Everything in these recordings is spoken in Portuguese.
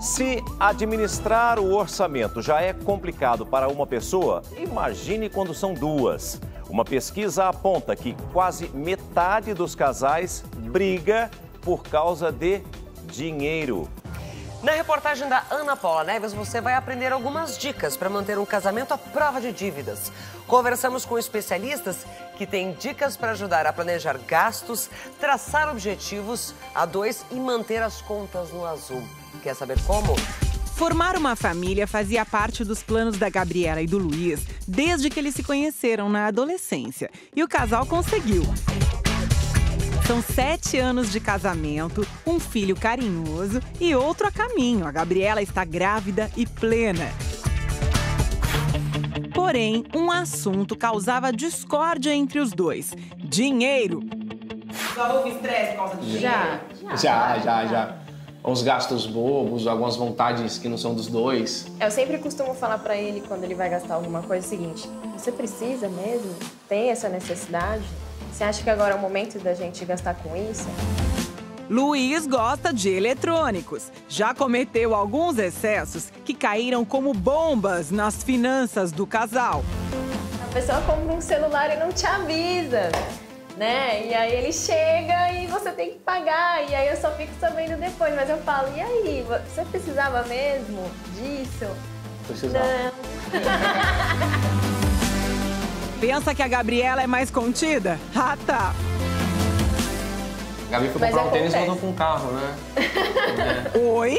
Se administrar o orçamento já é complicado para uma pessoa, imagine quando são duas. Uma pesquisa aponta que quase metade dos casais briga por causa de dinheiro. Na reportagem da Ana Paula Neves, você vai aprender algumas dicas para manter um casamento à prova de dívidas. Conversamos com especialistas que têm dicas para ajudar a planejar gastos, traçar objetivos a dois e manter as contas no azul. Quer saber como? Formar uma família fazia parte dos planos da Gabriela e do Luiz desde que eles se conheceram na adolescência. E o casal conseguiu. São sete anos de casamento, um filho carinhoso e outro a caminho. A Gabriela está grávida e plena. Porém, um assunto causava discórdia entre os dois: dinheiro. Já houve estresse por causa de dinheiro? Já, já, já. já. Uns gastos bobos, algumas vontades que não são dos dois. Eu sempre costumo falar para ele quando ele vai gastar alguma coisa o seguinte: você precisa mesmo? Tem essa necessidade? Você acha que agora é o momento da gente gastar com isso? Luiz gosta de eletrônicos. Já cometeu alguns excessos que caíram como bombas nas finanças do casal. A pessoa compra um celular e não te avisa, né? E aí ele chega e você tem que pagar. E aí eu só fico sabendo depois. Mas eu falo, e aí? Você precisava mesmo disso? Precisava. Não. Pensa que a Gabriela é mais contida? Ah, tá. A Gabi foi Mas comprar um tênis e acontece. voltou com um carro, né? Oi?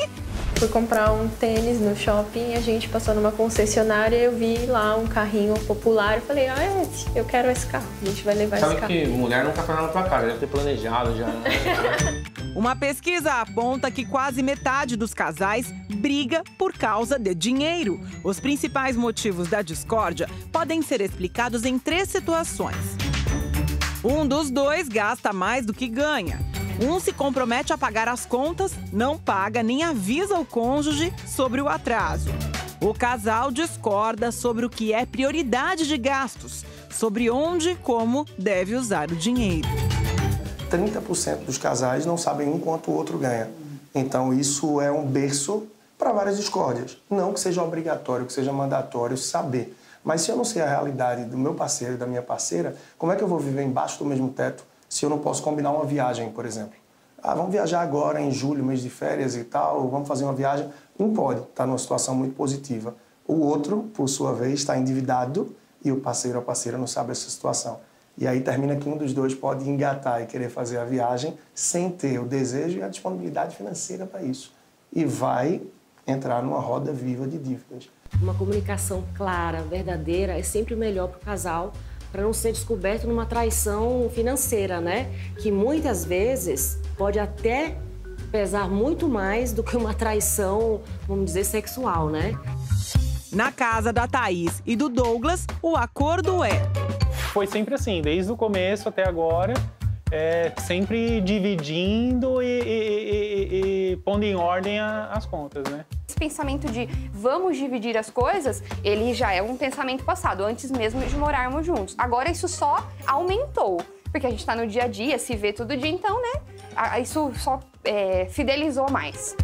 Fui comprar um tênis no shopping, a gente passou numa concessionária e eu vi lá um carrinho popular. Eu falei, ah, é esse, eu quero esse carro. A gente vai levar esse Sabe carro. que mulher nunca foi lá na tua casa, deve ter planejado já. né? Uma pesquisa aponta que quase metade dos casais briga por causa de dinheiro. Os principais motivos da discórdia podem ser explicados em três situações. Um dos dois gasta mais do que ganha. Um se compromete a pagar as contas, não paga nem avisa o cônjuge sobre o atraso. O casal discorda sobre o que é prioridade de gastos, sobre onde e como deve usar o dinheiro. 30% dos casais não sabem um quanto o outro ganha. Então, isso é um berço para várias discórdias. Não que seja obrigatório, que seja mandatório saber. Mas se eu não sei a realidade do meu parceiro e da minha parceira, como é que eu vou viver embaixo do mesmo teto se eu não posso combinar uma viagem, por exemplo? Ah, vamos viajar agora em julho, mês de férias e tal, vamos fazer uma viagem. Um pode, está numa situação muito positiva. O outro, por sua vez, está endividado e o parceiro ou a parceira não sabe essa situação. E aí termina que um dos dois pode engatar e querer fazer a viagem sem ter o desejo e a disponibilidade financeira para isso. E vai entrar numa roda viva de dívidas. Uma comunicação clara, verdadeira, é sempre o melhor para o casal, para não ser descoberto numa traição financeira, né? Que muitas vezes pode até pesar muito mais do que uma traição, vamos dizer, sexual, né? Na casa da Thaís e do Douglas, o acordo é: Foi sempre assim, desde o começo até agora, é, sempre dividindo e, e- e- e- pondo em ordem a- as contas, né? Esse pensamento de vamos dividir as coisas, ele já é um pensamento passado, antes mesmo de morarmos juntos. Agora isso só aumentou, porque a gente tá no dia a dia, se vê todo dia, então, né? Isso só é, fidelizou mais.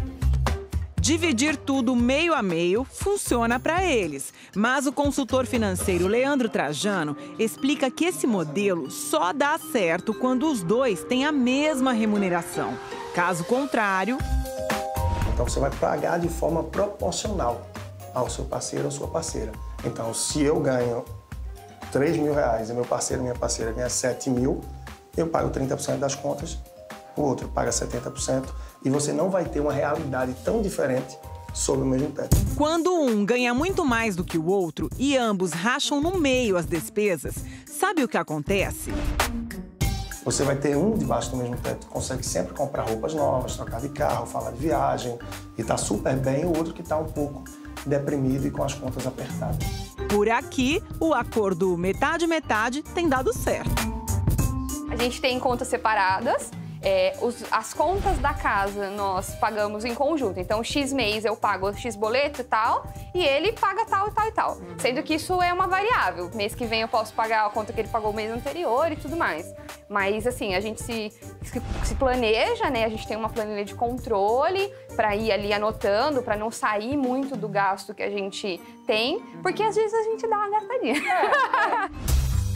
dividir tudo meio a meio funciona para eles. Mas o consultor financeiro Leandro Trajano explica que esse modelo só dá certo quando os dois têm a mesma remuneração. Caso contrário, Então você vai pagar de forma proporcional ao seu parceiro ou sua parceira. Então, se eu ganho 3 mil reais e meu parceiro minha parceira ganha 7 mil, eu pago 30% das contas, o outro paga 70% e você não vai ter uma realidade tão diferente sobre o mesmo teto. quando um ganha muito mais do que o outro e ambos racham no meio as despesas, sabe o que acontece? Você vai ter um debaixo do mesmo teto, consegue sempre comprar roupas novas, trocar de carro, falar de viagem e tá super bem, o outro que tá um pouco deprimido e com as contas apertadas. Por aqui, o acordo metade-metade tem dado certo. A gente tem contas separadas, é, os, as contas da casa nós pagamos em conjunto. Então, X mês eu pago X boleto e tal, e ele paga tal e tal e tal. Sendo que isso é uma variável. Mês que vem eu posso pagar a conta que ele pagou o mês anterior e tudo mais. Mas, assim, a gente se, se, planeja, né? A gente tem uma planilha de controle para ir ali anotando, para não sair muito do gasto que a gente tem, porque às vezes a gente dá uma gastadinha.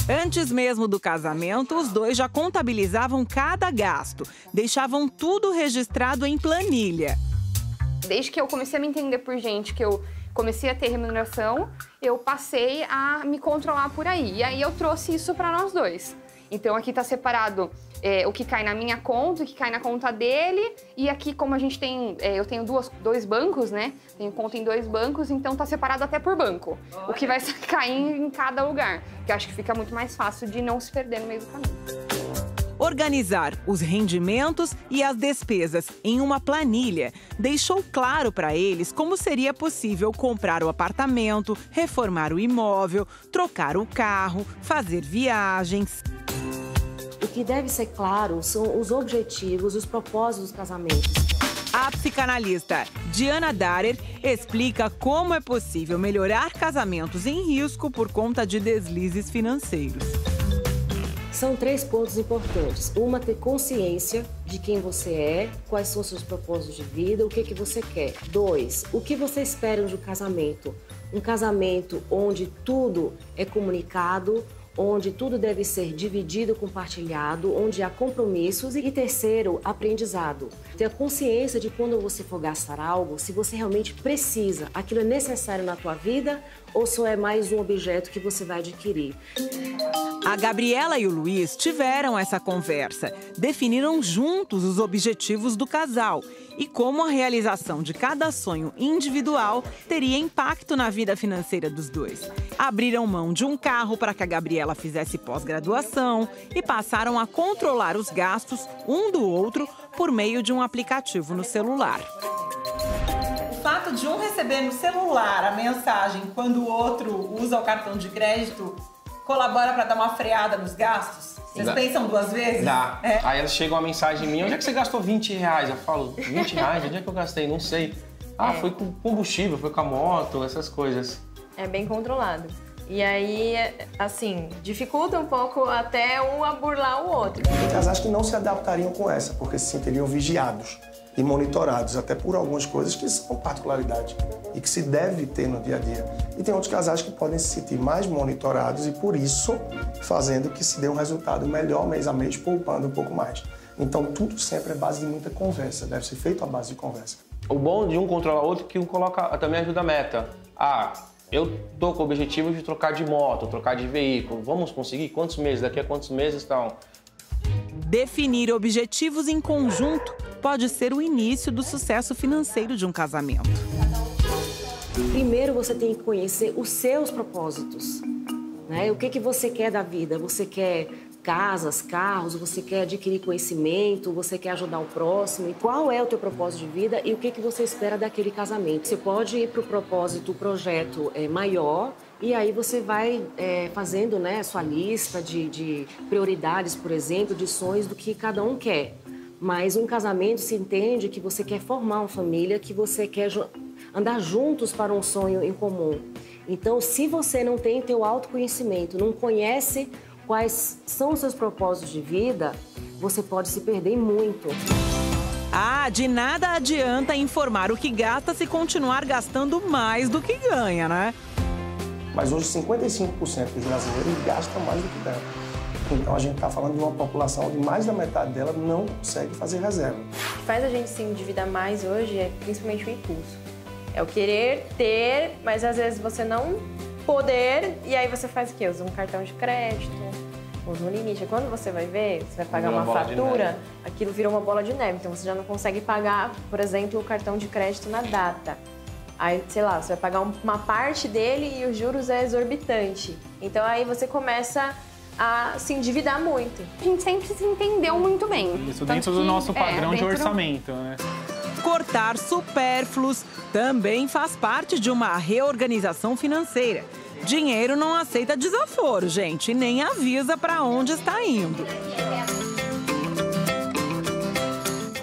Antes mesmo do casamento, os dois já contabilizavam cada gasto, deixavam tudo registrado em planilha. Desde que eu comecei a me entender por gente, que eu comecei a ter remuneração, eu passei a me controlar por aí. E aí eu trouxe isso para nós dois. Então aqui está separado é, o que cai na minha conta, o que cai na conta dele. E aqui, como a gente tem, é, eu tenho duas, dois bancos, né? Tenho conta em dois bancos, então tá separado até por banco. Olha. O que vai cair em cada lugar. Que eu acho que fica muito mais fácil de não se perder no meio do caminho. Organizar os rendimentos e as despesas em uma planilha deixou claro para eles como seria possível comprar o apartamento, reformar o imóvel, trocar o carro, fazer viagens. O que deve ser claro são os objetivos, os propósitos dos casamentos. A psicanalista Diana Darer explica como é possível melhorar casamentos em risco por conta de deslizes financeiros. São três pontos importantes. Uma, ter consciência de quem você é, quais são os seus propósitos de vida, o que, que você quer. Dois, o que você espera de um casamento. Um casamento onde tudo é comunicado, onde tudo deve ser dividido, compartilhado, onde há compromissos e terceiro, aprendizado. Ter a consciência de quando você for gastar algo, se você realmente precisa, aquilo é necessário na tua vida ou só é mais um objeto que você vai adquirir. A Gabriela e o Luiz tiveram essa conversa, definiram juntos os objetivos do casal e como a realização de cada sonho individual teria impacto na vida financeira dos dois. Abriram mão de um carro para que a Gabriela fizesse pós-graduação e passaram a controlar os gastos um do outro por meio de um aplicativo no celular. O fato de um receber no celular a mensagem quando o outro usa o cartão de crédito colabora para dar uma freada nos gastos? Vocês Dá. pensam duas vezes? Dá. É. Aí eles chegam uma mensagem minha, onde é que você gastou 20 reais? Eu falo, 20 reais? Onde é que eu gastei? Não sei. Ah, é. foi com combustível, foi com a moto, essas coisas. É bem controlado. E aí, assim, dificulta um pouco até um a burlar o outro. Tem casais que não se adaptariam com essa, porque se sentiriam vigiados e monitorados, até por algumas coisas que são particularidade e que se deve ter no dia a dia. E tem outros casais que podem se sentir mais monitorados e, por isso, fazendo que se dê um resultado melhor mês a mês, poupando um pouco mais. Então, tudo sempre é base de muita conversa, deve ser feito à base de conversa. O bom de um controlar o outro é que um coloca também ajuda a meta. Ah, eu tô com o objetivo de trocar de moto, trocar de veículo. Vamos conseguir? Quantos meses? Daqui a quantos meses estão? Definir objetivos em conjunto pode ser o início do sucesso financeiro de um casamento. Primeiro você tem que conhecer os seus propósitos. Né? O que, que você quer da vida? Você quer casas, carros, você quer adquirir conhecimento, você quer ajudar o próximo. E qual é o teu propósito de vida e o que, que você espera daquele casamento? Você pode ir para o propósito, o projeto é, maior, e aí você vai é, fazendo né, sua lista de, de prioridades, por exemplo, de sonhos do que cada um quer. Mas um casamento se entende que você quer formar uma família, que você quer andar juntos para um sonho em comum. Então, se você não tem teu autoconhecimento, não conhece quais são os seus propósitos de vida, você pode se perder muito. Ah, de nada adianta informar o que gasta se continuar gastando mais do que ganha, né? Mas hoje 55% dos brasileiros gastam mais do que ganham. Então a gente está falando de uma população de mais da metade dela não consegue fazer reserva. O que faz a gente se endividar mais hoje é principalmente o impulso. É o querer ter, mas às vezes você não poder, e aí você faz o quê? Usa um cartão de crédito, usa um limite. Quando você vai ver, você vai pagar uma, uma fatura, aquilo vira uma bola de neve. Então você já não consegue pagar, por exemplo, o cartão de crédito na data. Aí, sei lá, você vai pagar uma parte dele e os juros é exorbitante. Então aí você começa a se endividar muito. A gente sempre se entendeu muito bem. Isso dentro do nosso padrão é, de orçamento, né? Cortar supérfluos também faz parte de uma reorganização financeira. Dinheiro não aceita desaforo, gente, nem avisa para onde está indo.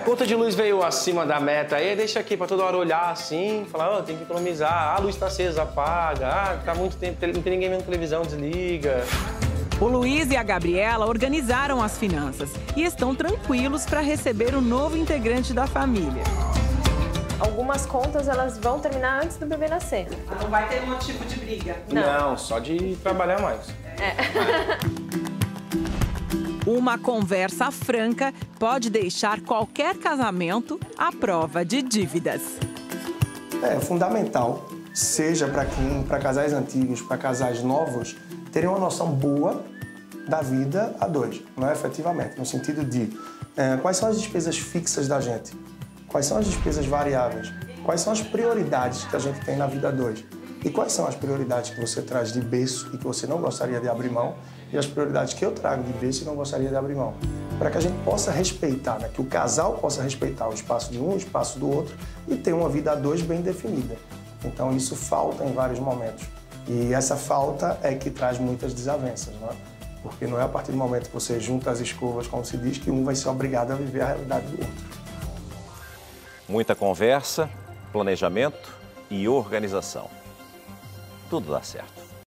conta de luz veio acima da meta aí, deixa aqui pra toda hora olhar assim, falar, ó, tem que economizar, ah, a luz tá acesa, apaga, ah, tá muito tempo, não tem ninguém vendo televisão, desliga. O Luiz e a Gabriela organizaram as finanças e estão tranquilos para receber o novo integrante da família. Algumas contas elas vão terminar antes do bebê nascer. Não vai ter motivo de briga. Não, só de trabalhar mais. Uma conversa franca pode deixar qualquer casamento à prova de dívidas. É fundamental, seja para quem, para casais antigos, para casais novos, terem uma noção boa da vida a dois, não é efetivamente, no sentido de é, quais são as despesas fixas da gente, quais são as despesas variáveis, quais são as prioridades que a gente tem na vida a dois e quais são as prioridades que você traz de berço e que você não gostaria de abrir mão e as prioridades que eu trago de berço e não gostaria de abrir mão. Para que a gente possa respeitar, né? que o casal possa respeitar o espaço de um, o espaço do outro e ter uma vida a dois bem definida. Então isso falta em vários momentos. E essa falta é que traz muitas desavenças, não é? Porque não é a partir do momento que você junta as escovas, como se diz, que um vai ser obrigado a viver a realidade do outro. Muita conversa, planejamento e organização. Tudo dá certo.